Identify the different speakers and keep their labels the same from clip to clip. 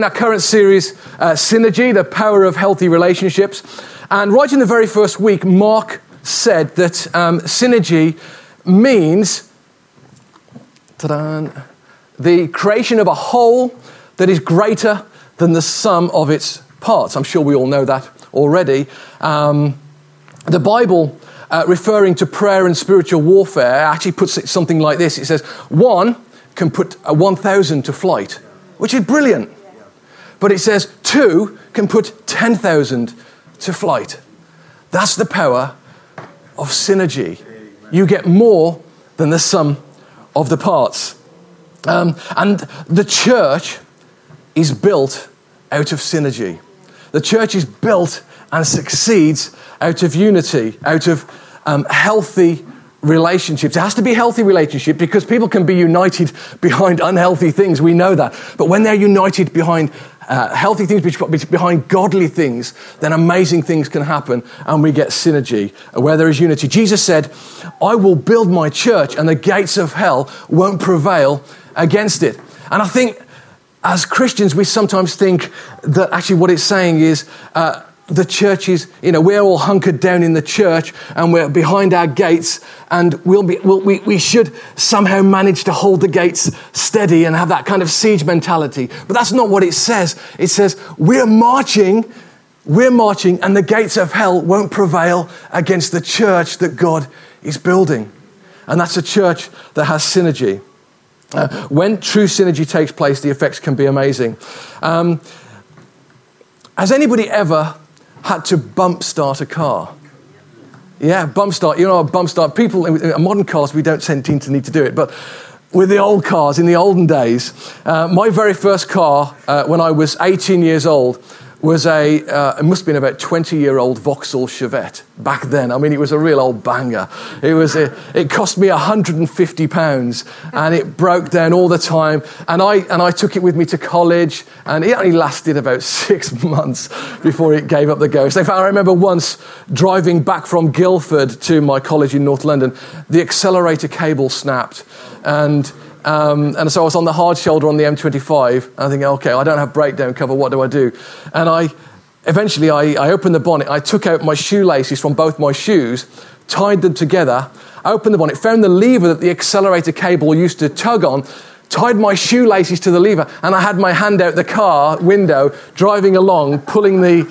Speaker 1: in our current series, uh, Synergy, the power of healthy relationships. And right in the very first week, Mark said that um, synergy means the creation of a whole that is greater than the sum of its parts. I'm sure we all know that already. Um, the Bible, uh, referring to prayer and spiritual warfare, actually puts it something like this it says, one can put a 1,000 to flight, which is brilliant. But it says two can put 10,000 to flight. That's the power of synergy. You get more than the sum of the parts. Um, and the church is built out of synergy. The church is built and succeeds out of unity, out of um, healthy relationships. It has to be healthy relationship because people can be united behind unhealthy things. We know that. But when they're united behind uh, healthy things behind godly things, then amazing things can happen and we get synergy where there is unity. Jesus said, I will build my church and the gates of hell won't prevail against it. And I think as Christians, we sometimes think that actually what it's saying is, uh, the church is, you know, we're all hunkered down in the church and we're behind our gates and we'll be, we'll, we, we should somehow manage to hold the gates steady and have that kind of siege mentality. But that's not what it says. It says we're marching, we're marching and the gates of hell won't prevail against the church that God is building. And that's a church that has synergy. Uh, when true synergy takes place, the effects can be amazing. Um, has anybody ever had to bump start a car. Yeah, bump start. You know, bump start. People in modern cars, we don't seem to need to do it, but with the old cars in the olden days, uh, my very first car uh, when I was 18 years old was a, uh, it must have been about 20 year old Vauxhall Chevette back then. I mean, it was a real old banger. It, was a, it cost me 150 pounds and it broke down all the time. And I, and I took it with me to college and it only lasted about six months before it gave up the ghost. In fact, I remember once driving back from Guildford to my college in North London, the accelerator cable snapped and um, and so I was on the hard shoulder on the M25. And I think, okay, I don't have breakdown cover. What do I do? And I eventually I, I opened the bonnet. I took out my shoelaces from both my shoes, tied them together, opened the bonnet, found the lever that the accelerator cable used to tug on, tied my shoelaces to the lever, and I had my hand out the car window, driving along, pulling, the,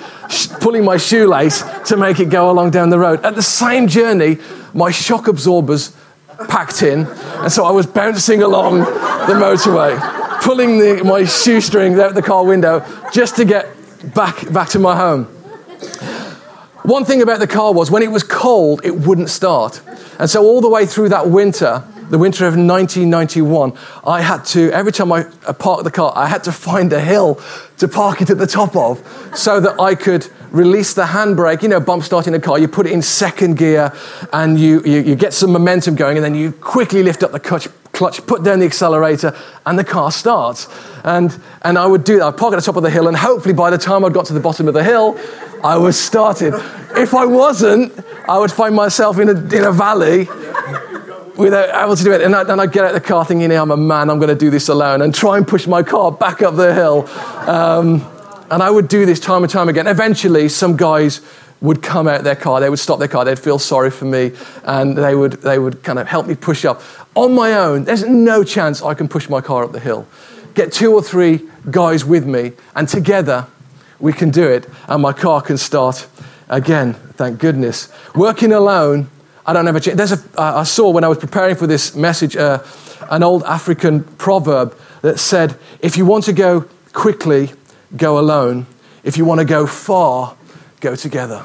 Speaker 1: pulling my shoelace to make it go along down the road. At the same journey, my shock absorbers packed in, and so I was bouncing along the motorway, pulling the, my shoestrings out the car window just to get back, back to my home. One thing about the car was when it was cold, it wouldn't start. And so, all the way through that winter, the winter of 1991, I had to, every time I parked the car, I had to find a hill to park it at the top of so that I could release the handbrake. You know, bump starting a car, you put it in second gear and you, you, you get some momentum going, and then you quickly lift up the clutch, clutch, put down the accelerator, and the car starts. And, and I would do that. I'd park at the top of the hill, and hopefully by the time I'd got to the bottom of the hill, I was started. If I wasn't, I would find myself in a, in a valley without able to do it. And, I, and I'd get out of the car thinking, I'm a man, I'm going to do this alone, and try and push my car back up the hill. Um, and I would do this time and time again. Eventually, some guys would come out their car, they would stop their car, they'd feel sorry for me, and they would, they would kind of help me push up. On my own, there's no chance I can push my car up the hill. Get two or three guys with me, and together we can do it, and my car can start again, thank goodness. Working alone, I don't have a chance. There's a, I saw when I was preparing for this message uh, an old African proverb that said, if you want to go quickly, go alone. If you want to go far, go together.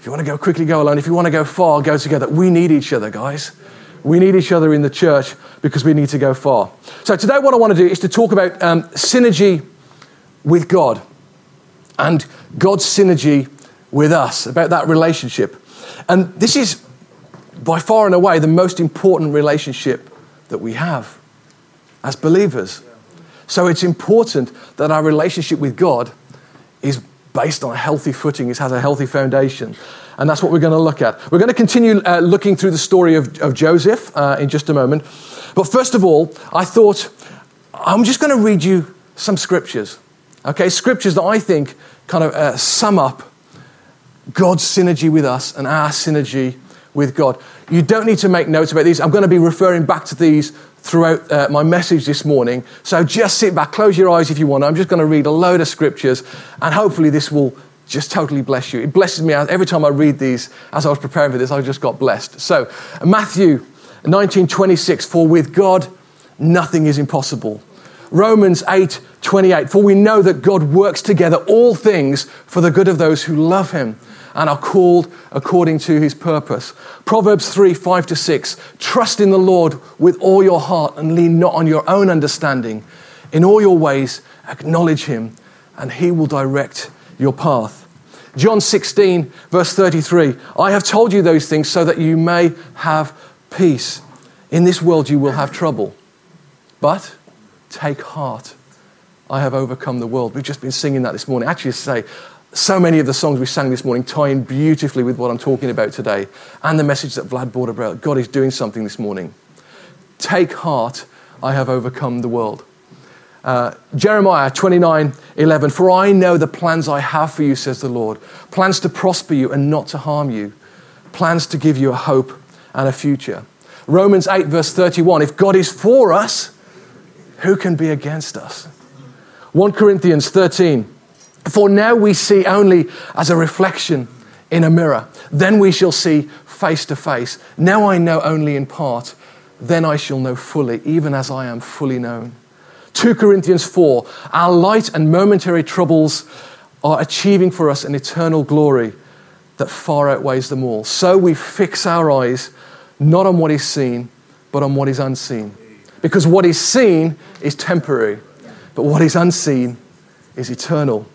Speaker 1: If you want to go quickly, go alone. If you want to go far, go together. We need each other, guys. We need each other in the church because we need to go far. So, today, what I want to do is to talk about um, synergy with God and God's synergy with us, about that relationship. And this is by far and away the most important relationship that we have as believers. So it's important that our relationship with God is based on a healthy footing, it has a healthy foundation. And that's what we're going to look at. We're going to continue uh, looking through the story of, of Joseph uh, in just a moment. But first of all, I thought I'm just going to read you some scriptures. Okay, scriptures that I think kind of uh, sum up God's synergy with us and our synergy with God. You don't need to make notes about these. I'm going to be referring back to these throughout uh, my message this morning. So just sit back, close your eyes if you want. I'm just going to read a load of scriptures, and hopefully, this will just totally bless you. It blesses me every time I read these. As I was preparing for this, I just got blessed. So, Matthew 19:26, for with God nothing is impossible. Romans 8 28. For we know that God works together all things for the good of those who love him and are called according to his purpose. Proverbs 3 5 to 6. Trust in the Lord with all your heart and lean not on your own understanding. In all your ways, acknowledge him, and he will direct your path. John 16, verse 33. I have told you those things so that you may have peace. In this world you will have trouble. But take heart. I have overcome the world. We've just been singing that this morning. Actually, say, so many of the songs we sang this morning tie in beautifully with what I'm talking about today and the message that Vlad brought about. God is doing something this morning. Take heart, I have overcome the world. Uh, Jeremiah 29 11. For I know the plans I have for you, says the Lord plans to prosper you and not to harm you, plans to give you a hope and a future. Romans 8, verse 31. If God is for us, who can be against us? 1 Corinthians 13. For now we see only as a reflection in a mirror. Then we shall see face to face. Now I know only in part. Then I shall know fully, even as I am fully known. 2 Corinthians 4 Our light and momentary troubles are achieving for us an eternal glory that far outweighs them all. So we fix our eyes not on what is seen, but on what is unseen. Because what is seen is temporary, but what is unseen is eternal.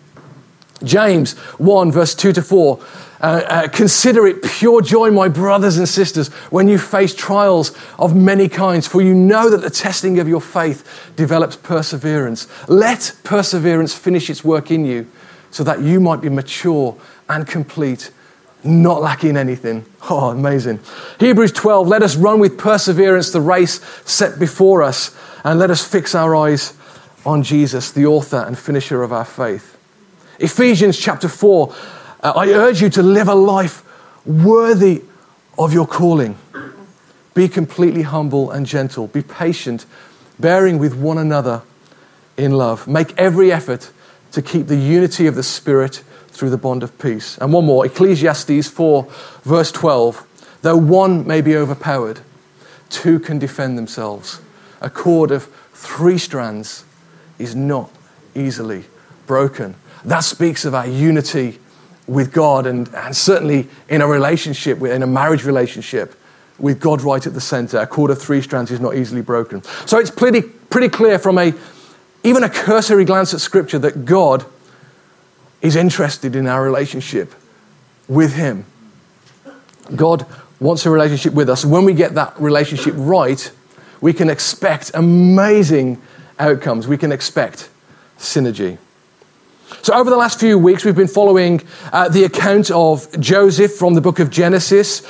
Speaker 1: James 1, verse 2 to 4. Uh, uh, consider it pure joy, my brothers and sisters, when you face trials of many kinds, for you know that the testing of your faith develops perseverance. Let perseverance finish its work in you, so that you might be mature and complete, not lacking anything. Oh, amazing. Hebrews 12, let us run with perseverance the race set before us, and let us fix our eyes on Jesus, the author and finisher of our faith. Ephesians chapter 4 uh, I urge you to live a life worthy of your calling. Be completely humble and gentle. Be patient, bearing with one another in love. Make every effort to keep the unity of the Spirit through the bond of peace. And one more Ecclesiastes 4, verse 12. Though one may be overpowered, two can defend themselves. A cord of three strands is not easily broken. That speaks of our unity with God and, and certainly in a relationship, in a marriage relationship, with God right at the center. A cord of three strands is not easily broken. So it's pretty, pretty clear from a, even a cursory glance at Scripture that God is interested in our relationship with Him. God wants a relationship with us. When we get that relationship right, we can expect amazing outcomes. We can expect synergy. So, over the last few weeks, we've been following uh, the account of Joseph from the book of Genesis.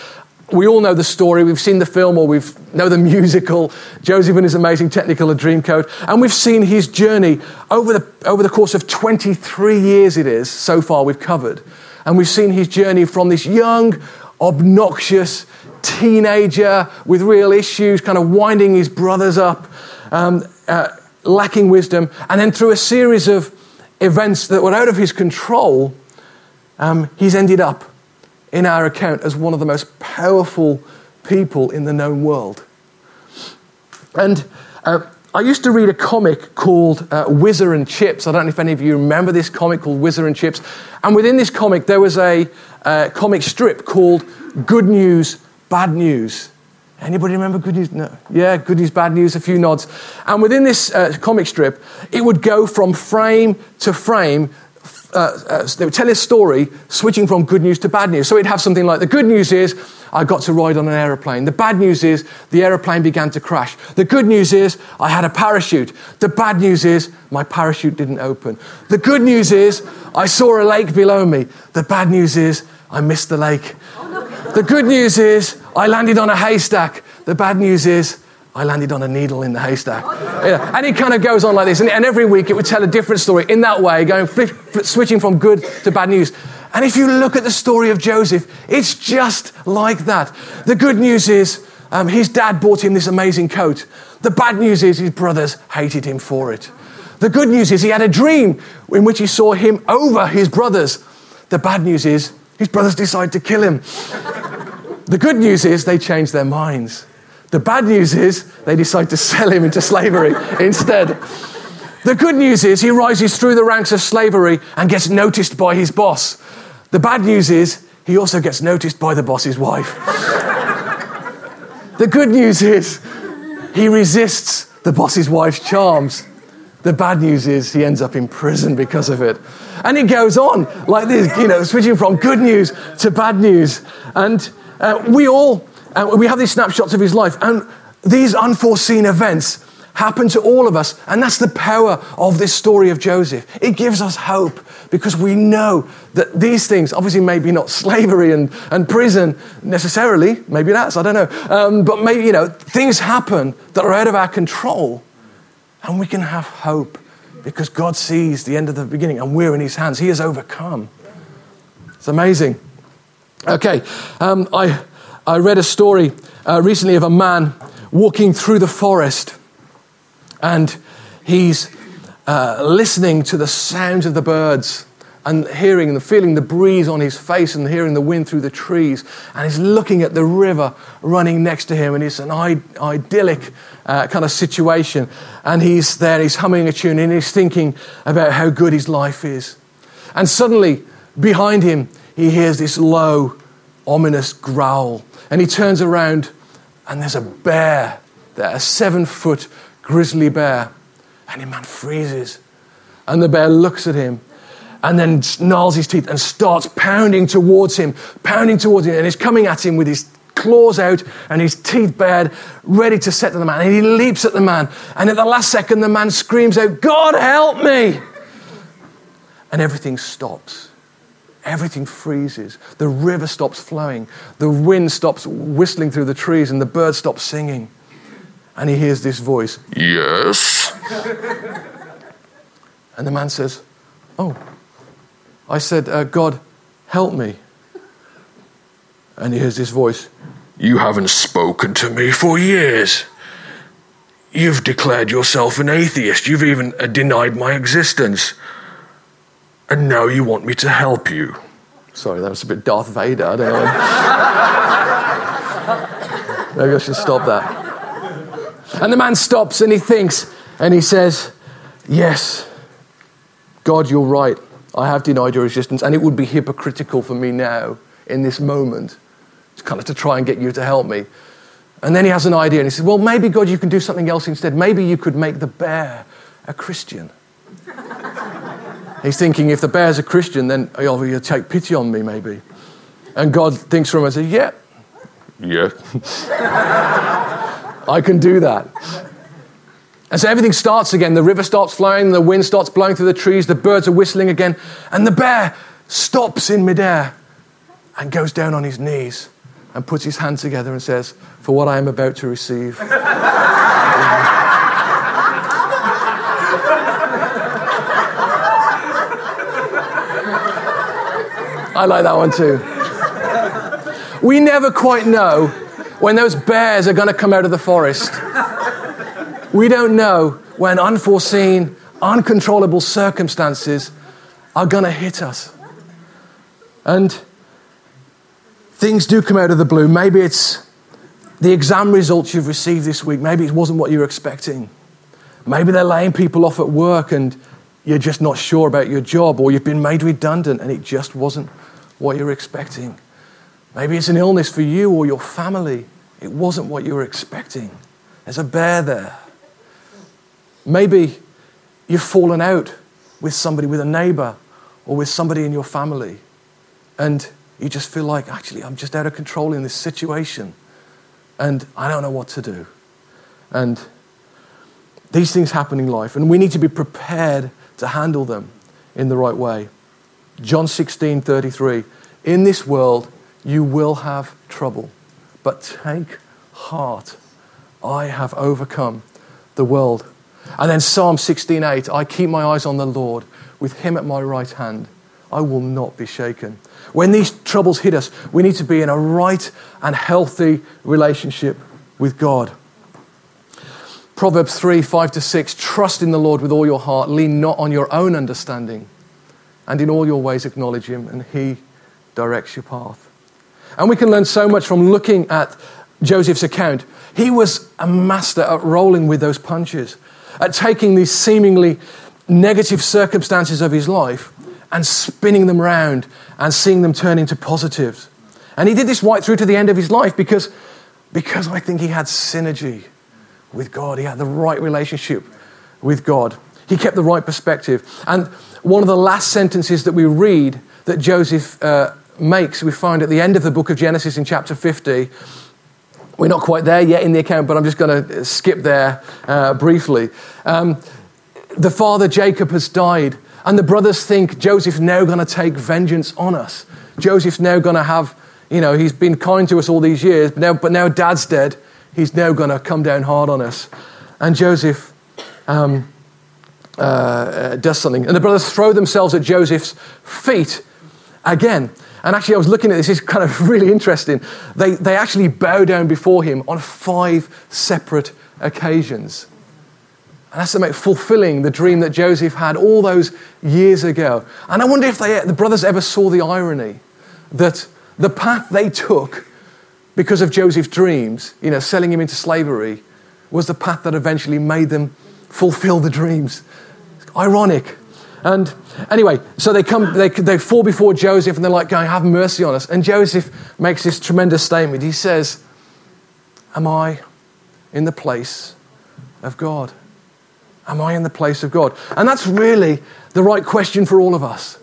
Speaker 1: We all know the story. We've seen the film or we know the musical, Joseph and his amazing Technicolor Dreamcoat. And we've seen his journey over the, over the course of 23 years, it is, so far we've covered. And we've seen his journey from this young, obnoxious teenager with real issues, kind of winding his brothers up, um, uh, lacking wisdom, and then through a series of events that were out of his control, um, he's ended up in our account as one of the most powerful people in the known world. And uh, I used to read a comic called uh, Whizzer and Chips. I don't know if any of you remember this comic called Whizzer and Chips. And within this comic, there was a uh, comic strip called Good News, Bad News. Anybody remember Good News? No. Yeah, Good News, Bad News, a few nods. And within this uh, comic strip, it would go from frame to frame. Uh, uh, they would tell a story switching from good news to bad news. So it'd have something like the good news is I got to ride on an aeroplane. The bad news is the aeroplane began to crash. The good news is I had a parachute. The bad news is my parachute didn't open. The good news is I saw a lake below me. The bad news is I missed the lake. The good news is I landed on a haystack. The bad news is I landed on a needle in the haystack. Yeah. And it kind of goes on like this. And, every week it would tell a different story in that way, going flip, flip, switching from good to bad news. And if you look at the story of Joseph, it's just like that. The good news is um, his dad bought him this amazing coat. The bad news is his brothers hated him for it. The good news is he had a dream in which he saw him over his brothers. The bad news is his brothers decide to kill him. The good news is they change their minds. The bad news is they decide to sell him into slavery instead. The good news is he rises through the ranks of slavery and gets noticed by his boss. The bad news is he also gets noticed by the boss's wife. the good news is he resists the boss's wife's charms. The bad news is he ends up in prison because of it. And it goes on like this, you know, switching from good news to bad news. And uh, we all, uh, we have these snapshots of his life, and these unforeseen events happen to all of us. And that's the power of this story of Joseph. It gives us hope because we know that these things, obviously, maybe not slavery and, and prison necessarily, maybe that's, I don't know, um, but maybe, you know, things happen that are out of our control, and we can have hope because God sees the end of the beginning and we're in his hands. He has overcome. It's amazing. Okay, um, I, I read a story uh, recently of a man walking through the forest and he's uh, listening to the sounds of the birds and hearing and feeling the breeze on his face and hearing the wind through the trees. And he's looking at the river running next to him, and it's an idyllic uh, kind of situation. And he's there, he's humming a tune, and he's thinking about how good his life is. And suddenly, behind him, he hears this low, ominous growl. And he turns around, and there's a bear there, a seven foot grizzly bear. And the man freezes. And the bear looks at him and then gnarls his teeth and starts pounding towards him, pounding towards him. And he's coming at him with his claws out and his teeth bared, ready to set to the man. And he leaps at the man. And at the last second, the man screams out, God help me! And everything stops. Everything freezes. The river stops flowing. The wind stops whistling through the trees, and the birds stop singing. And he hears this voice Yes. and the man says, Oh, I said, uh, God, help me. And he hears this voice You haven't spoken to me for years. You've declared yourself an atheist. You've even uh, denied my existence and now you want me to help you. Sorry, that was a bit Darth Vader. I don't know. Maybe I should stop that. And the man stops and he thinks and he says, Yes, God, you're right. I have denied your existence, and it would be hypocritical for me now in this moment to kind of to try and get you to help me. And then he has an idea and he says, Well, maybe God, you can do something else instead. Maybe you could make the bear a Christian. He's thinking, if the bear's a Christian, then oh, he'll take pity on me, maybe. And God thinks for him and says, Yeah, yeah. I can do that. And so everything starts again. The river starts flowing, the wind starts blowing through the trees, the birds are whistling again, and the bear stops in midair and goes down on his knees and puts his hands together and says, For what I am about to receive. I like that one too. We never quite know when those bears are going to come out of the forest. We don't know when unforeseen, uncontrollable circumstances are going to hit us. And things do come out of the blue. Maybe it's the exam results you've received this week. Maybe it wasn't what you were expecting. Maybe they're laying people off at work and you're just not sure about your job, or you've been made redundant and it just wasn't what you're expecting. Maybe it's an illness for you or your family it wasn't what you were expecting. There's a bear there. Maybe you've fallen out with somebody, with a neighbor, or with somebody in your family, and you just feel like, actually, I'm just out of control in this situation, and I don't know what to do. And these things happen in life, and we need to be prepared to handle them in the right way. John 16 33. In this world, you will have trouble, but take heart. I have overcome the world. And then Psalm 16:8, I keep my eyes on the Lord, with him at my right hand. I will not be shaken. When these troubles hit us, we need to be in a right and healthy relationship with God. Proverbs 3 5 to 6 Trust in the Lord with all your heart, lean not on your own understanding, and in all your ways acknowledge him, and he directs your path. And we can learn so much from looking at Joseph's account. He was a master at rolling with those punches, at taking these seemingly negative circumstances of his life and spinning them round and seeing them turn into positives. And he did this right through to the end of his life because, because I think he had synergy with God. He had the right relationship with God. He kept the right perspective. And one of the last sentences that we read that Joseph uh, makes, we find at the end of the book of Genesis in chapter 50. We're not quite there yet in the account, but I'm just going to skip there uh, briefly. Um, the father Jacob has died, and the brothers think Joseph's now going to take vengeance on us. Joseph's now going to have, you know, he's been kind to us all these years, but now, but now dad's dead. He's now going to come down hard on us. And Joseph um, uh, uh, does something. And the brothers throw themselves at Joseph's feet again. And actually, I was looking at this, it's kind of really interesting. They, they actually bow down before him on five separate occasions. And that's about fulfilling the dream that Joseph had all those years ago. And I wonder if they, the brothers ever saw the irony that the path they took because of Joseph's dreams, you know, selling him into slavery, was the path that eventually made them fulfill the dreams. It's ironic. And anyway, so they come, they, they fall before Joseph and they're like, going, have mercy on us. And Joseph makes this tremendous statement. He says, Am I in the place of God? Am I in the place of God? And that's really the right question for all of us.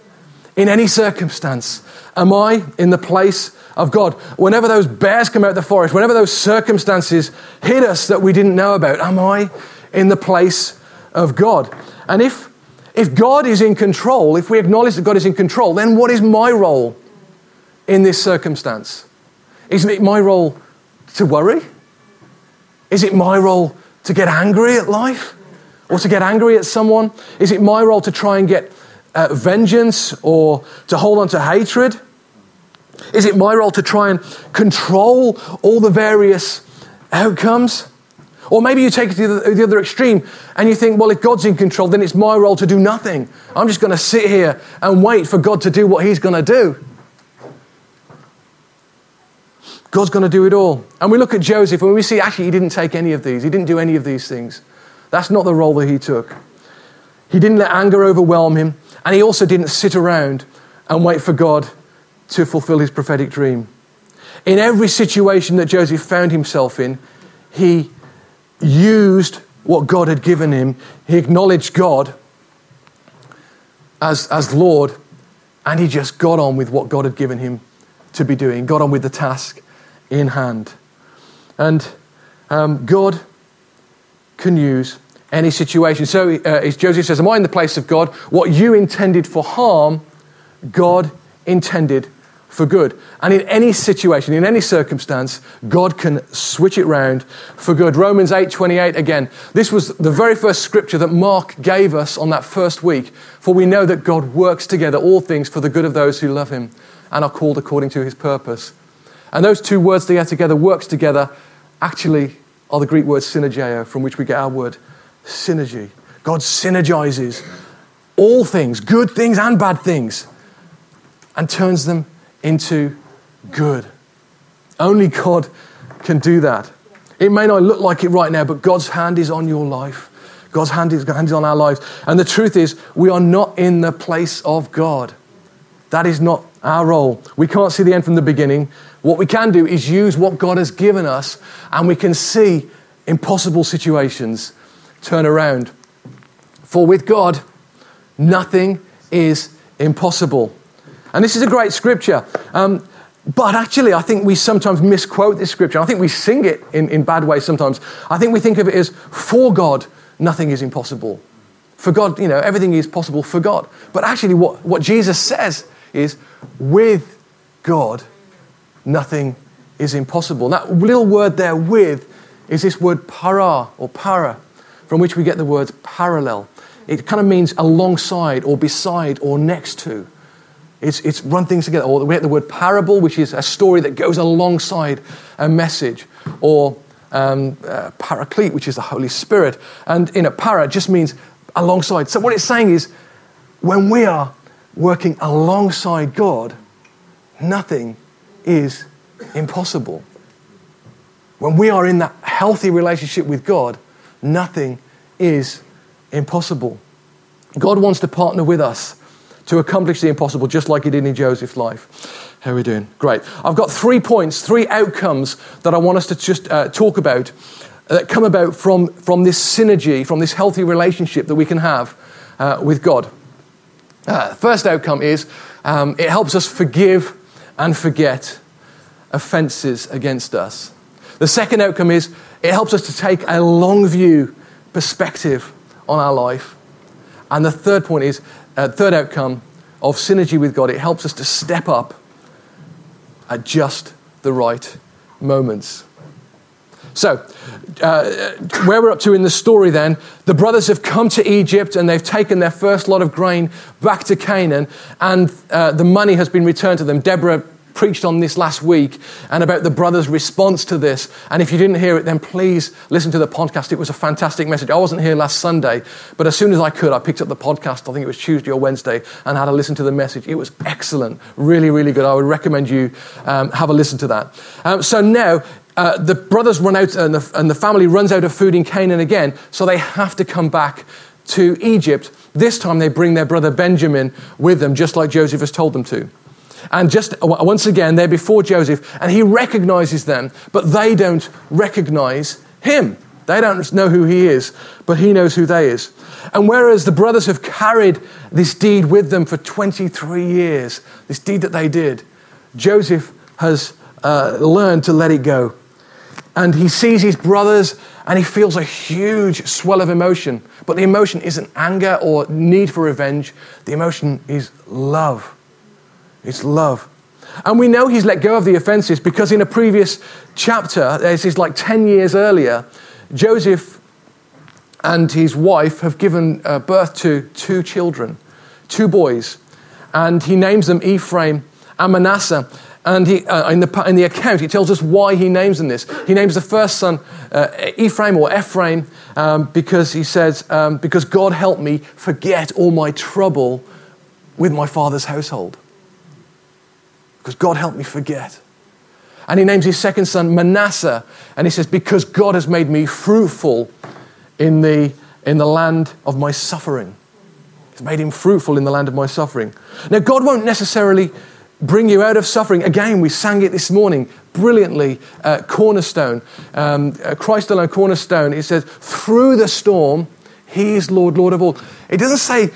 Speaker 1: In any circumstance, am I in the place of God? Whenever those bears come out of the forest, whenever those circumstances hit us that we didn't know about, am I in the place of God? And if if God is in control, if we acknowledge that God is in control, then what is my role in this circumstance? Is it my role to worry? Is it my role to get angry at life? Or to get angry at someone? Is it my role to try and get uh, vengeance or to hold on to hatred? Is it my role to try and control all the various outcomes? Or maybe you take it to the, the other extreme and you think, well, if God's in control, then it's my role to do nothing. I'm just going to sit here and wait for God to do what He's going to do. God's going to do it all. And we look at Joseph and we see actually he didn't take any of these, he didn't do any of these things. That's not the role that he took. He didn't let anger overwhelm him, and he also didn't sit around and wait for God to fulfill his prophetic dream. In every situation that Joseph found himself in, he used what God had given him. He acknowledged God as, as Lord, and he just got on with what God had given him to be doing, got on with the task in hand. And um, God can use any situation. So uh, Joseph says, Am I in the place of God? What you intended for harm, God intended for good. And in any situation, in any circumstance, God can switch it round for good. Romans 8:28 again. This was the very first scripture that Mark gave us on that first week. For we know that God works together all things for the good of those who love him and are called according to his purpose. And those two words together, works together, actually are the Greek word synergeo, from which we get our word synergy. God synergizes all things, good things and bad things, and turns them into good. Only God can do that. It may not look like it right now, but God's hand is on your life. God's hand is, hand is on our lives. And the truth is, we are not in the place of God. That is not our role. We can't see the end from the beginning. What we can do is use what God has given us, and we can see impossible situations turn around. For with God, nothing is impossible. And this is a great scripture. Um, but actually, I think we sometimes misquote this scripture. I think we sing it in, in bad ways sometimes. I think we think of it as for God, nothing is impossible. For God, you know, everything is possible for God. But actually, what, what Jesus says is with God, nothing is impossible. That little word there, with, is this word para or para, from which we get the word parallel. It kind of means alongside or beside or next to. It's, it's run things together. Or we get the word parable, which is a story that goes alongside a message. Or um, uh, paraclete, which is the Holy Spirit. And in a para just means alongside. So what it's saying is when we are working alongside God, nothing is impossible. When we are in that healthy relationship with God, nothing is impossible. God wants to partner with us to accomplish the impossible, just like he did in Joseph's life. How are we doing? Great. I've got three points, three outcomes that I want us to just uh, talk about that come about from, from this synergy, from this healthy relationship that we can have uh, with God. Uh, first outcome is um, it helps us forgive and forget offenses against us. The second outcome is it helps us to take a long view perspective on our life. And the third point is, uh, third outcome of synergy with God, it helps us to step up at just the right moments. So, uh, where we're up to in the story then, the brothers have come to Egypt and they've taken their first lot of grain back to Canaan, and uh, the money has been returned to them. Deborah preached on this last week and about the brothers' response to this. And if you didn't hear it, then please listen to the podcast. It was a fantastic message. I wasn't here last Sunday, but as soon as I could, I picked up the podcast. I think it was Tuesday or Wednesday and had a listen to the message. It was excellent, really, really good. I would recommend you um, have a listen to that. Um, so now, uh, the brothers run out and the, and the family runs out of food in Canaan again, so they have to come back to Egypt. This time they bring their brother Benjamin with them, just like Joseph has told them to. And just once again, they're before Joseph, and he recognizes them, but they don't recognize him. They don't know who he is, but he knows who they is. And whereas the brothers have carried this deed with them for 23 years, this deed that they did, Joseph has uh, learned to let it go. And he sees his brothers and he feels a huge swell of emotion. But the emotion isn't anger or need for revenge, the emotion is love. It's love. And we know he's let go of the offenses because in a previous chapter, this is like 10 years earlier, Joseph and his wife have given uh, birth to two children, two boys. And he names them Ephraim and Manasseh. And he, uh, in, the, in the account, he tells us why he names them this. He names the first son uh, Ephraim or Ephraim um, because he says, um, Because God helped me forget all my trouble with my father's household because God helped me forget. And he names his second son Manasseh, and he says, Because God has made me fruitful in the, in the land of my suffering. He's made him fruitful in the land of my suffering. Now, God won't necessarily bring you out of suffering. Again, we sang it this morning brilliantly. Cornerstone, um, Christ alone, cornerstone. It says, Through the storm, he is Lord, Lord of all. It doesn't say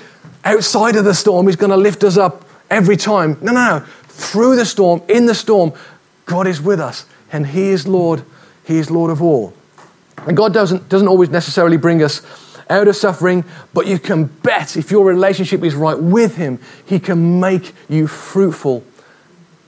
Speaker 1: outside of the storm, he's going to lift us up every time. No, no, no through the storm, in the storm, God is with us and He is Lord. He is Lord of all. And God doesn't, doesn't always necessarily bring us out of suffering, but you can bet if your relationship is right with Him, He can make you fruitful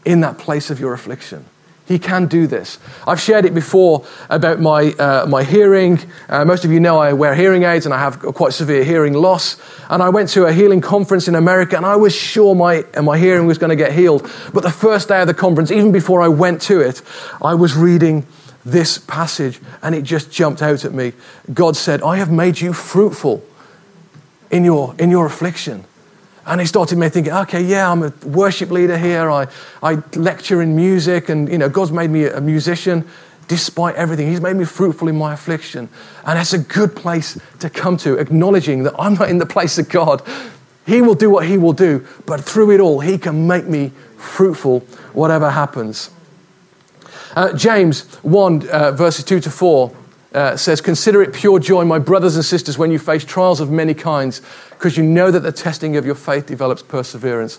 Speaker 1: in that place of your affliction. He can do this. I've shared it before about my, uh, my hearing. Uh, most of you know I wear hearing aids and I have quite severe hearing loss. And I went to a healing conference in America and I was sure my, my hearing was going to get healed. But the first day of the conference, even before I went to it, I was reading this passage and it just jumped out at me. God said, I have made you fruitful in your, in your affliction. And he started me thinking, okay, yeah, I'm a worship leader here. I, I lecture in music, and you know, God's made me a musician despite everything. He's made me fruitful in my affliction. And that's a good place to come to, acknowledging that I'm not in the place of God. He will do what He will do, but through it all, He can make me fruitful, whatever happens. Uh, James 1, uh, verses 2 to 4 uh, says, Consider it pure joy, my brothers and sisters, when you face trials of many kinds, because you know that the testing of your faith develops perseverance.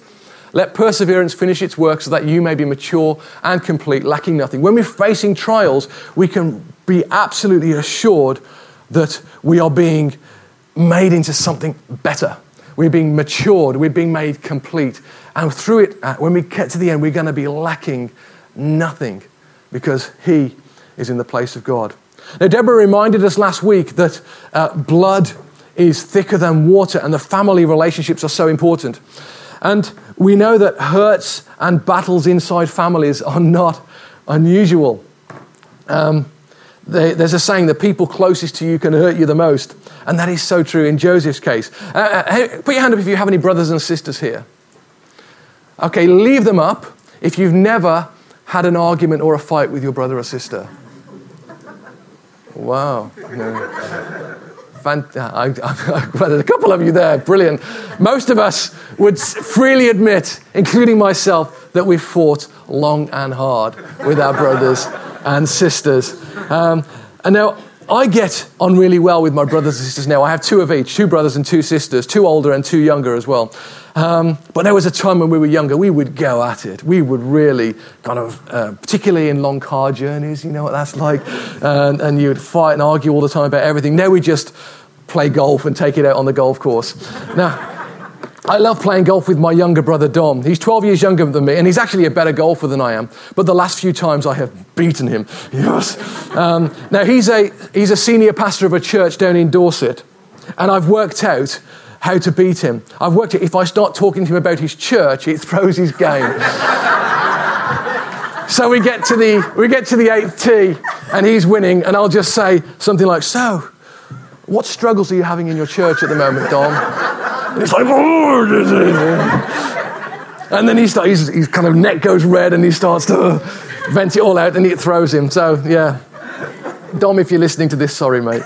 Speaker 1: Let perseverance finish its work so that you may be mature and complete, lacking nothing. When we're facing trials, we can be absolutely assured that we are being made into something better. We're being matured, we're being made complete. And through it, uh, when we get to the end, we're going to be lacking nothing because He is in the place of God. Now, Deborah reminded us last week that uh, blood is thicker than water and the family relationships are so important. And we know that hurts and battles inside families are not unusual. Um, they, there's a saying, the people closest to you can hurt you the most. And that is so true in Joseph's case. Uh, uh, put your hand up if you have any brothers and sisters here. Okay, leave them up if you've never had an argument or a fight with your brother or sister. Wow. No. Fant- I, there's a couple of you there, brilliant. Most of us would freely admit, including myself, that we've fought long and hard with our brothers and sisters. Um, and now, I get on really well with my brothers and sisters now. I have two of each, two brothers and two sisters, two older and two younger as well. Um, but there was a time when we were younger, we would go at it. We would really kind of, uh, particularly in long car journeys, you know what that's like. And, and you'd fight and argue all the time about everything. Now we just play golf and take it out on the golf course. Now, I love playing golf with my younger brother Dom. He's 12 years younger than me, and he's actually a better golfer than I am. But the last few times I have beaten him. Yes. Um, now, he's a, he's a senior pastor of a church down in Dorset, and I've worked out how to beat him. I've worked out if I start talking to him about his church, it throws his game. so we get, to the, we get to the eighth tee, and he's winning, and I'll just say something like, So, what struggles are you having in your church at the moment, Dom? He's like, oh, and then he starts, his, his kind of neck goes red and he starts to vent it all out and it throws him. So, yeah. Dom, if you're listening to this, sorry, mate.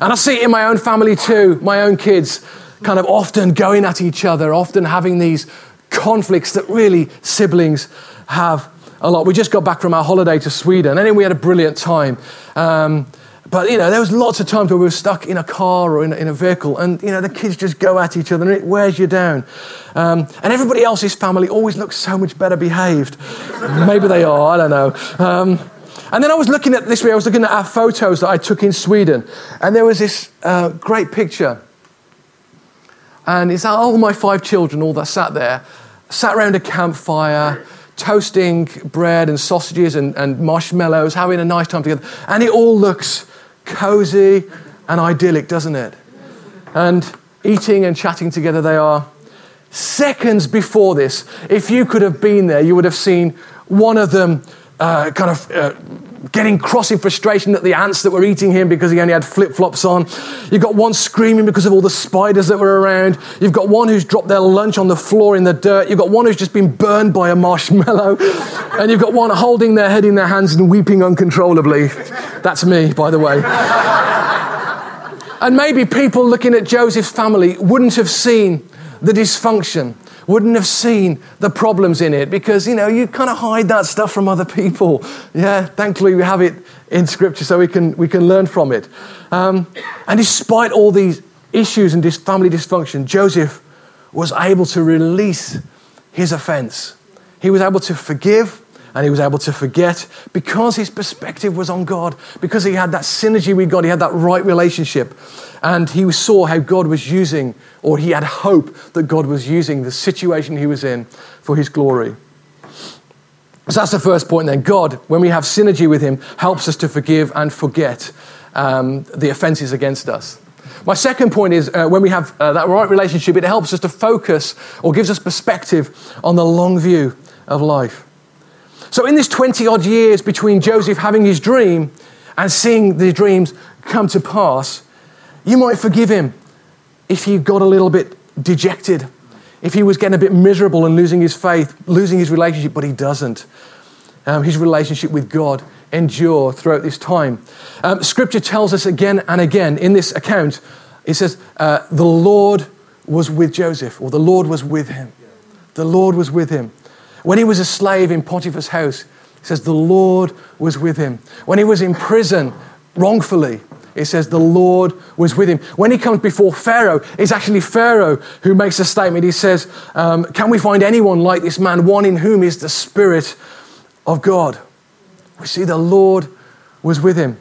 Speaker 1: And I see it in my own family too, my own kids kind of often going at each other, often having these conflicts that really siblings have a lot. We just got back from our holiday to Sweden, and we had a brilliant time. Um, but, you know, there was lots of times where we were stuck in a car or in a, in a vehicle and, you know, the kids just go at each other and it wears you down. Um, and everybody else's family always looks so much better behaved. Maybe they are, I don't know. Um, and then I was looking at this way, I was looking at our photos that I took in Sweden. And there was this uh, great picture. And it's all my five children, all that sat there, sat around a campfire toasting bread and sausages and, and, marshmallows, having a nice time together. And it all looks cozy and idyllic, doesn't it? And eating and chatting together they are. Seconds before this, if you could have been there, you would have seen one of them uh, kind of uh, getting cross in frustration at the ants that were eating him because he only had flip flops on. You've got one screaming because of all the spiders that were around. You've got one who's dropped their lunch on the floor in the dirt. You've got one who's just been burned by a marshmallow. and you've got one holding their head in their hands and weeping uncontrollably. That's me, by the way. and maybe people looking at Joseph's family wouldn't have seen the dysfunction wouldn't have seen the problems in it because, you know, you kind of hide that stuff from other people. Yeah, thankfully we have it in Scripture so we can, we can learn from it. Um, and despite all these issues and this family dysfunction, Joseph was able to release his offense. He was able to forgive and he was able to forget because his perspective was on God, because he had that synergy with God, he had that right relationship. And he saw how God was using, or he had hope that God was using the situation he was in for his glory. So that's the first point then. God, when we have synergy with him, helps us to forgive and forget um, the offenses against us. My second point is uh, when we have uh, that right relationship, it helps us to focus or gives us perspective on the long view of life. So, in this 20 odd years between Joseph having his dream and seeing the dreams come to pass, you might forgive him if he got a little bit dejected, if he was getting a bit miserable and losing his faith, losing his relationship, but he doesn't. Um, his relationship with God endure throughout this time. Um, scripture tells us again and again in this account it says, uh, the Lord was with Joseph, or the Lord was with him. The Lord was with him. When he was a slave in Potiphar's house, it says, the Lord was with him. When he was in prison wrongfully, it says the Lord was with him. When he comes before Pharaoh, it's actually Pharaoh who makes a statement. He says, um, Can we find anyone like this man, one in whom is the Spirit of God? We see the Lord was with him.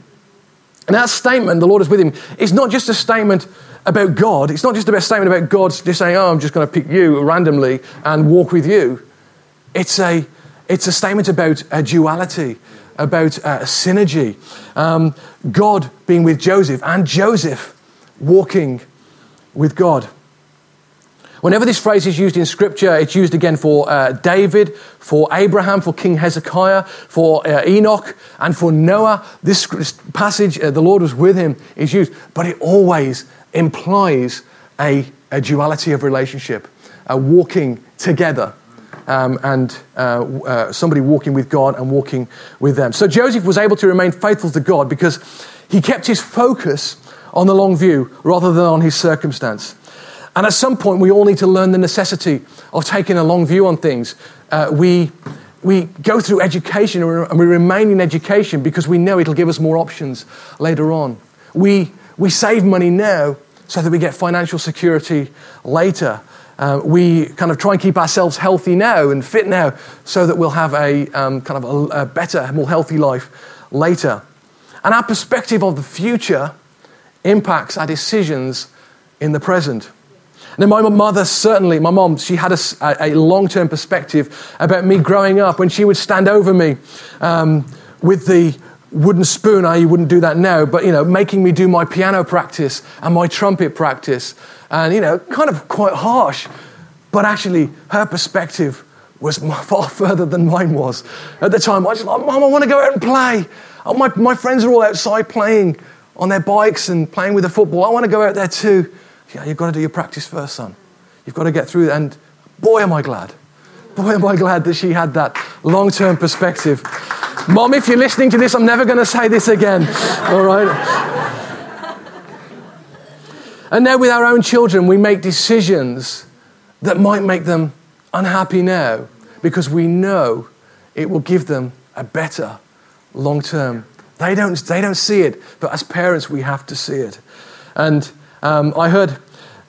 Speaker 1: And that statement, the Lord is with him, is not just a statement about God. It's not just a statement about God just saying, Oh, I'm just going to pick you randomly and walk with you. It's a, it's a statement about a duality about uh, synergy. Um, God being with Joseph and Joseph walking with God. Whenever this phrase is used in Scripture, it's used again for uh, David, for Abraham, for King Hezekiah, for uh, Enoch, and for Noah. This passage, uh, the Lord was with him, is used, but it always implies a, a duality of relationship, a walking together um, and uh, uh, somebody walking with God and walking with them. So Joseph was able to remain faithful to God because he kept his focus on the long view rather than on his circumstance. And at some point, we all need to learn the necessity of taking a long view on things. Uh, we, we go through education and we remain in education because we know it'll give us more options later on. We, we save money now so that we get financial security later. Uh, we kind of try and keep ourselves healthy now and fit now so that we'll have a um, kind of a, a better, more healthy life later. And our perspective of the future impacts our decisions in the present. Now, my mother certainly, my mom, she had a, a long term perspective about me growing up when she would stand over me um, with the wooden spoon. I wouldn't do that now, but you know, making me do my piano practice and my trumpet practice and, you know, kind of quite harsh. But actually, her perspective was far further than mine was. At the time, I was like, Mom, I want to go out and play. My, my friends are all outside playing on their bikes and playing with the football. I want to go out there too. Yeah, you've got to do your practice first, son. You've got to get through. And boy, am I glad. Boy, am I glad that she had that long term perspective. Mom, if you're listening to this, I'm never going to say this again. All right? And now, with our own children, we make decisions that might make them unhappy now because we know it will give them a better long term. They don't, they don't see it, but as parents, we have to see it. And um, I heard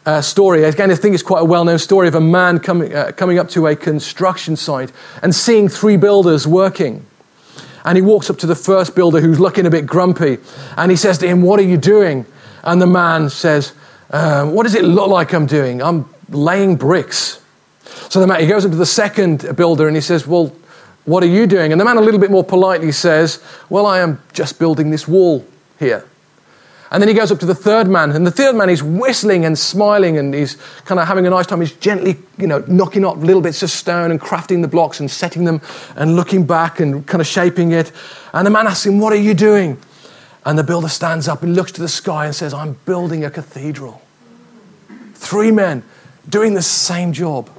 Speaker 1: a story, again, I think it's quite a well known story of a man coming, uh, coming up to a construction site and seeing three builders working. And he walks up to the first builder who's looking a bit grumpy and he says to him, What are you doing? And the man says, um, what does it look like I'm doing? I'm laying bricks. So the man, he goes up to the second builder and he says, Well, what are you doing? And the man, a little bit more politely, says, Well, I am just building this wall here. And then he goes up to the third man, and the third man is whistling and smiling, and he's kind of having a nice time. He's gently, you know, knocking off little bits of stone and crafting the blocks and setting them and looking back and kind of shaping it. And the man asks him, What are you doing? And the builder stands up and looks to the sky and says, I'm building a cathedral. Three men doing the same job,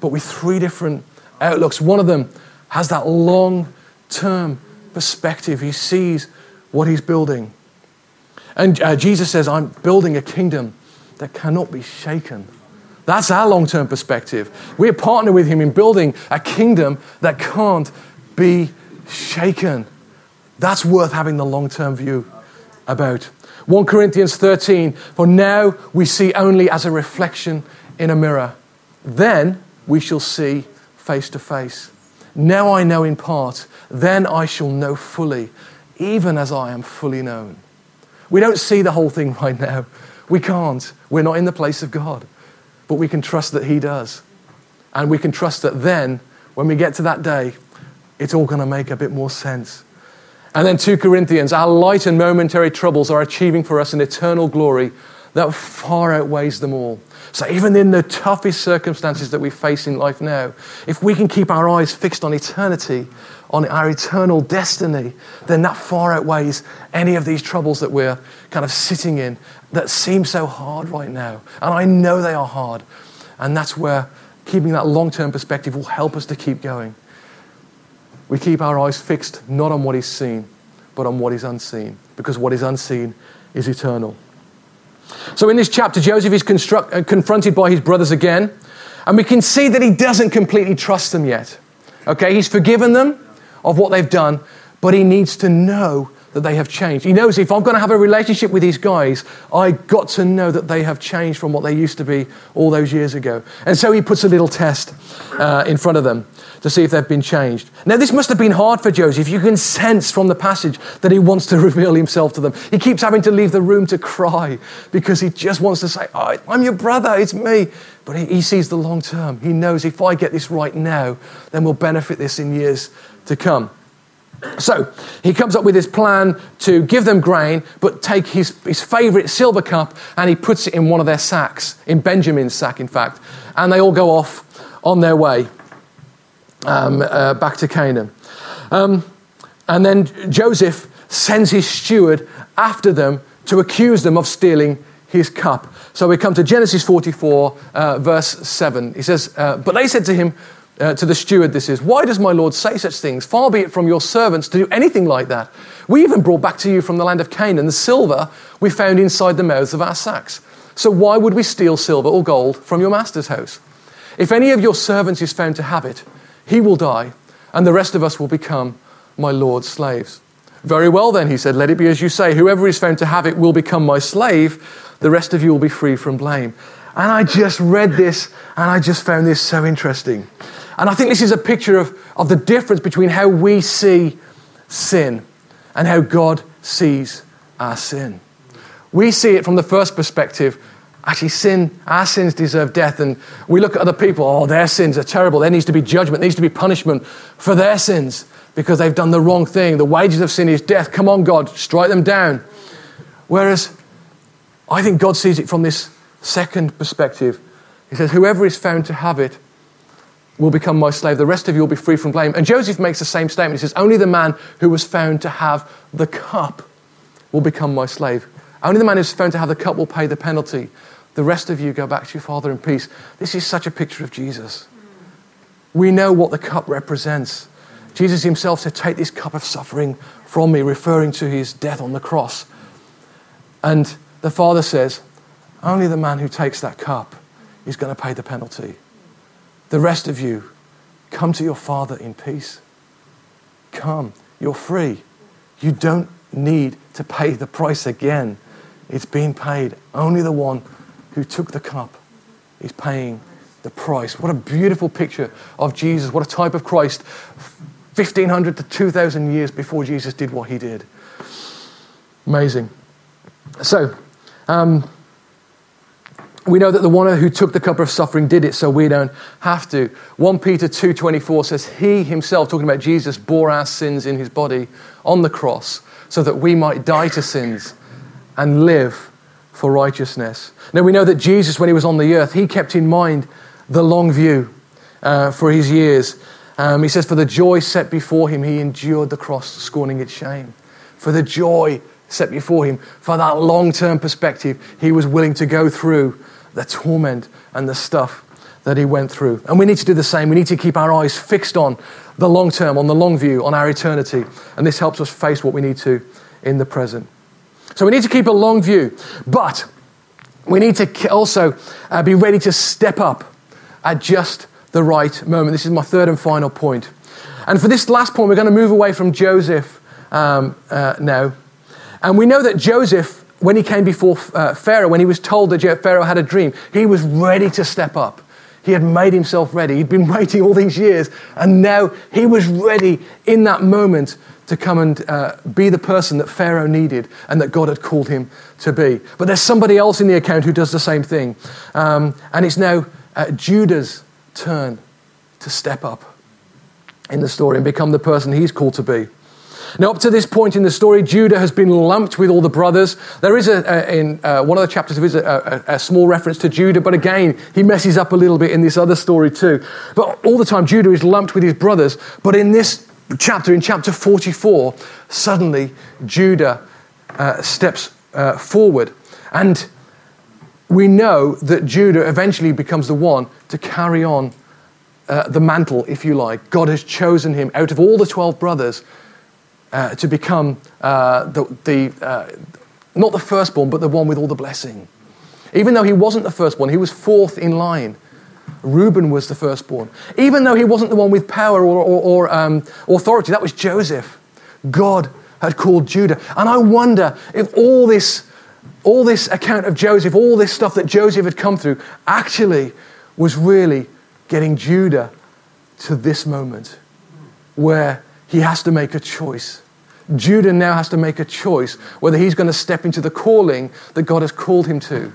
Speaker 1: but with three different outlooks. One of them has that long term perspective, he sees what he's building. And uh, Jesus says, I'm building a kingdom that cannot be shaken. That's our long term perspective. We're partner with him in building a kingdom that can't be shaken. That's worth having the long term view about. 1 Corinthians 13, for now we see only as a reflection in a mirror. Then we shall see face to face. Now I know in part, then I shall know fully, even as I am fully known. We don't see the whole thing right now. We can't. We're not in the place of God. But we can trust that He does. And we can trust that then, when we get to that day, it's all going to make a bit more sense. And then 2 Corinthians, our light and momentary troubles are achieving for us an eternal glory that far outweighs them all. So, even in the toughest circumstances that we face in life now, if we can keep our eyes fixed on eternity, on our eternal destiny, then that far outweighs any of these troubles that we're kind of sitting in that seem so hard right now. And I know they are hard. And that's where keeping that long term perspective will help us to keep going. We keep our eyes fixed not on what is seen, but on what is unseen, because what is unseen is eternal. So in this chapter, Joseph is uh, confronted by his brothers again, and we can see that he doesn't completely trust them yet. Okay, he's forgiven them of what they've done, but he needs to know that they have changed. He knows if I'm going to have a relationship with these guys, I got to know that they have changed from what they used to be all those years ago. And so he puts a little test uh, in front of them to see if they've been changed. Now, this must have been hard for Joseph. You can sense from the passage that he wants to reveal himself to them. He keeps having to leave the room to cry because he just wants to say, oh, I'm your brother, it's me. But he, he sees the long term. He knows if I get this right now, then we'll benefit this in years to come. So he comes up with this plan to give them grain, but take his, his favorite silver cup and he puts it in one of their sacks, in Benjamin's sack, in fact. And they all go off on their way um, uh, back to Canaan. Um, and then Joseph sends his steward after them to accuse them of stealing his cup. So we come to Genesis 44, uh, verse 7. He says, uh, But they said to him, uh, to the steward, this is, Why does my Lord say such things? Far be it from your servants to do anything like that. We even brought back to you from the land of Canaan the silver we found inside the mouths of our sacks. So why would we steal silver or gold from your master's house? If any of your servants is found to have it, he will die, and the rest of us will become my Lord's slaves. Very well, then, he said, let it be as you say. Whoever is found to have it will become my slave. The rest of you will be free from blame. And I just read this and I just found this so interesting. And I think this is a picture of, of the difference between how we see sin and how God sees our sin. We see it from the first perspective. Actually, sin, our sins deserve death. And we look at other people, oh, their sins are terrible. There needs to be judgment, there needs to be punishment for their sins because they've done the wrong thing. The wages of sin is death. Come on, God, strike them down. Whereas I think God sees it from this second perspective. He says, Whoever is found to have it will become my slave. The rest of you will be free from blame. And Joseph makes the same statement. He says, Only the man who was found to have the cup will become my slave. Only the man who's found to have the cup will pay the penalty. The rest of you go back to your father in peace. This is such a picture of Jesus. We know what the cup represents. Jesus himself said, Take this cup of suffering from me, referring to his death on the cross. And the Father says, Only the man who takes that cup is going to pay the penalty. The rest of you, come to your Father in peace. Come. You're free. You don't need to pay the price again. It's been paid. Only the one who took the cup is paying the price. What a beautiful picture of Jesus. What a type of Christ. 1500 to 2000 years before Jesus did what he did. Amazing. So, um, we know that the one who took the cup of suffering did it so we don't have to. 1 peter 2.24 says he himself talking about jesus bore our sins in his body on the cross so that we might die to sins and live for righteousness. Now we know that jesus when he was on the earth he kept in mind the long view uh, for his years. Um, he says for the joy set before him he endured the cross scorning its shame. For the joy set before him for that long-term perspective he was willing to go through the torment and the stuff that he went through. And we need to do the same. We need to keep our eyes fixed on the long term, on the long view, on our eternity. And this helps us face what we need to in the present. So we need to keep a long view, but we need to also uh, be ready to step up at just the right moment. This is my third and final point. And for this last point, we're going to move away from Joseph um, uh, now. And we know that Joseph when he came before uh, Pharaoh, when he was told that Pharaoh had a dream, he was ready to step up. He had made himself ready. He'd been waiting all these years, and now he was ready in that moment to come and uh, be the person that Pharaoh needed and that God had called him to be. But there's somebody else in the account who does the same thing. Um, and it's now uh, Judah's turn to step up in the story and become the person he's called to be. Now, up to this point in the story, Judah has been lumped with all the brothers. There is a, a in uh, one of the chapters, there is a, a, a, small reference to Judah, but again, he messes up a little bit in this other story too. But all the time, Judah is lumped with his brothers. But in this chapter, in chapter 44, suddenly Judah uh, steps uh, forward. And we know that Judah eventually becomes the one to carry on uh, the mantle, if you like. God has chosen him out of all the 12 brothers uh, to become uh, the, the uh, not the firstborn, but the one with all the blessing. Even though he wasn't the firstborn, he was fourth in line. Reuben was the firstborn. Even though he wasn't the one with power or, or, or um, authority, that was Joseph. God had called Judah. And I wonder if all this, all this account of Joseph, all this stuff that Joseph had come through, actually was really getting Judah to this moment where he has to make a choice. Judah now has to make a choice whether he's going to step into the calling that God has called him to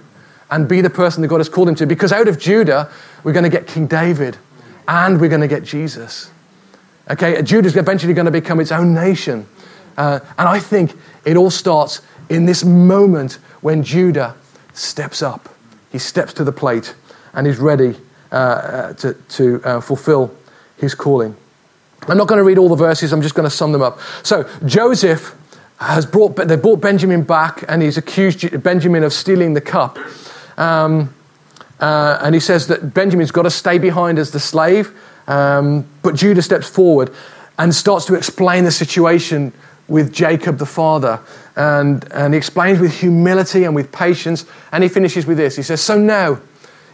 Speaker 1: and be the person that God has called him to. Because out of Judah, we're going to get King David and we're going to get Jesus. Okay, Judah's eventually going to become its own nation. Uh, and I think it all starts in this moment when Judah steps up. He steps to the plate and is ready uh, uh to, to uh, fulfill his calling. I'm not going to read all the verses, I'm just going to sum them up. So, Joseph has brought, they brought Benjamin back and he's accused Benjamin of stealing the cup. Um, uh, and he says that Benjamin's got to stay behind as the slave. Um, but Judah steps forward and starts to explain the situation with Jacob the father. And, and he explains with humility and with patience. And he finishes with this He says, So now,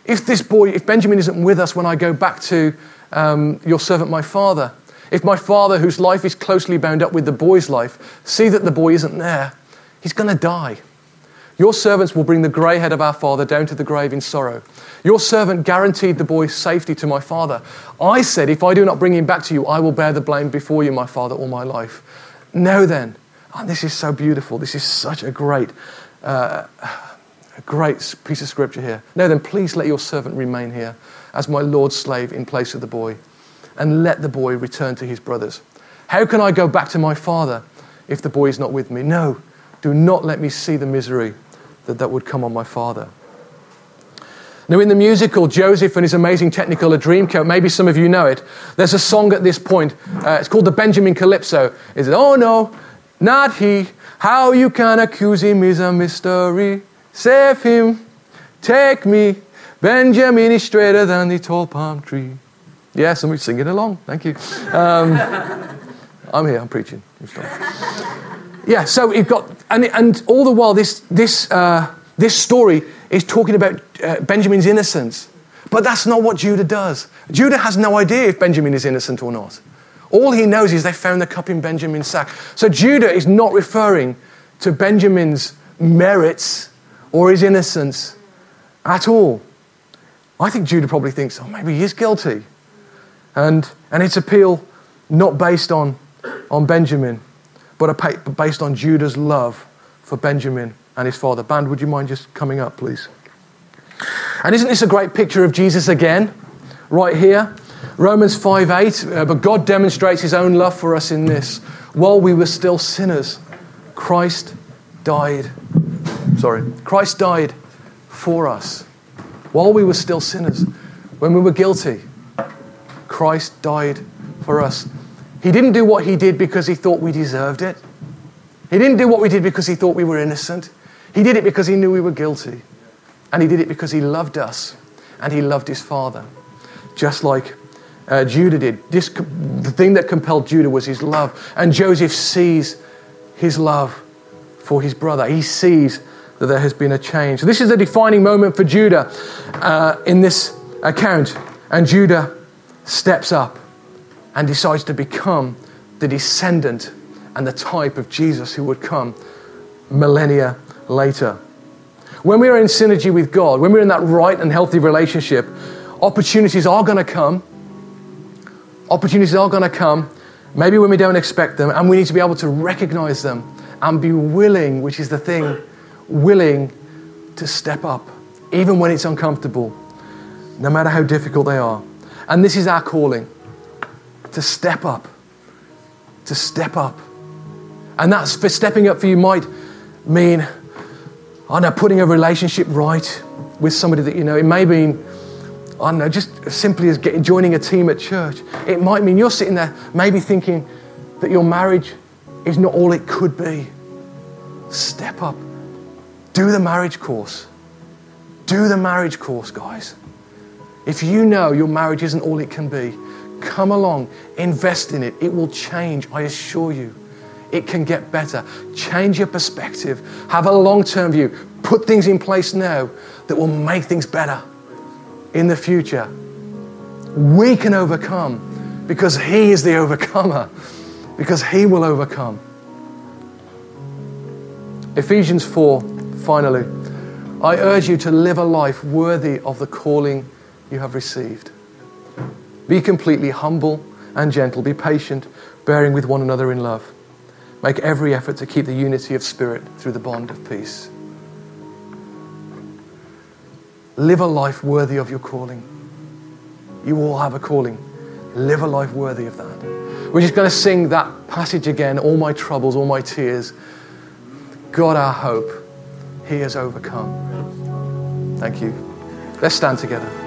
Speaker 1: if this boy, if Benjamin isn't with us when I go back to um, your servant, my father, if my father, whose life is closely bound up with the boy's life, see that the boy isn't there, he's going to die. Your servants will bring the grey head of our father down to the grave in sorrow. Your servant guaranteed the boy's safety to my father. I said, If I do not bring him back to you, I will bear the blame before you, my father, all my life. Now then, oh, this is so beautiful. This is such a great, uh, a great piece of scripture here. Now then, please let your servant remain here as my Lord's slave in place of the boy, and let the boy return to his brothers. How can I go back to my father if the boy is not with me? No, do not let me see the misery that that would come on my father. Now, in the musical, Joseph and his amazing Technicolor Dreamcoat, maybe some of you know it, there's a song at this point. Uh, it's called the Benjamin Calypso. Is it, oh no, not he. How you can accuse him is a mystery. Save him, take me. Benjamin is straighter than the tall palm tree. Yeah, somebody's singing along. Thank you. Um, I'm here, I'm preaching. Yeah, so you've got, and, and all the while, this, this, uh, this story is talking about uh, Benjamin's innocence. But that's not what Judah does. Judah has no idea if Benjamin is innocent or not. All he knows is they found the cup in Benjamin's sack. So Judah is not referring to Benjamin's merits or his innocence at all. I think Judah probably thinks, oh, maybe he is guilty. And, and it's appeal not based on, on Benjamin, but based on Judah's love for Benjamin and his father. Band, would you mind just coming up, please? And isn't this a great picture of Jesus again, right here? Romans 5 8. Uh, but God demonstrates his own love for us in this. While we were still sinners, Christ died. Sorry, Christ died for us. While we were still sinners, when we were guilty, Christ died for us. He didn't do what he did because he thought we deserved it. He didn't do what we did because he thought we were innocent. He did it because he knew we were guilty. And he did it because he loved us and he loved his father. Just like uh, Judah did. This, the thing that compelled Judah was his love. And Joseph sees his love for his brother. He sees that there has been a change. This is a defining moment for Judah uh, in this account. And Judah steps up and decides to become the descendant and the type of Jesus who would come millennia later. When we are in synergy with God, when we're in that right and healthy relationship, opportunities are going to come. Opportunities are going to come, maybe when we don't expect them, and we need to be able to recognize them and be willing, which is the thing, willing to step up, even when it's uncomfortable, no matter how difficult they are. And this is our calling to step up, to step up. And that's for stepping up for you might mean I know, putting a relationship right with somebody that you know. It may mean, I don't know, just simply as getting, joining a team at church. It might mean you're sitting there maybe thinking that your marriage is not all it could be. Step up. Do the marriage course. Do the marriage course, guys. If you know your marriage isn't all it can be, come along, invest in it. It will change, I assure you it can get better. Change your perspective. Have a long term view. put things in place now that will make things better in the future. We can overcome because He is the overcomer, because He will overcome. Ephesians 4, finally. I urge you to live a life worthy of the calling you have received. Be completely humble and gentle. Be patient, bearing with one another in love. Make every effort to keep the unity of spirit through the bond of peace. Live a life worthy of your calling. You all have a calling. Live a life worthy of that. We're just going to sing that passage again all my troubles, all my tears. God, our hope, He has overcome. Thank you. Let's stand together.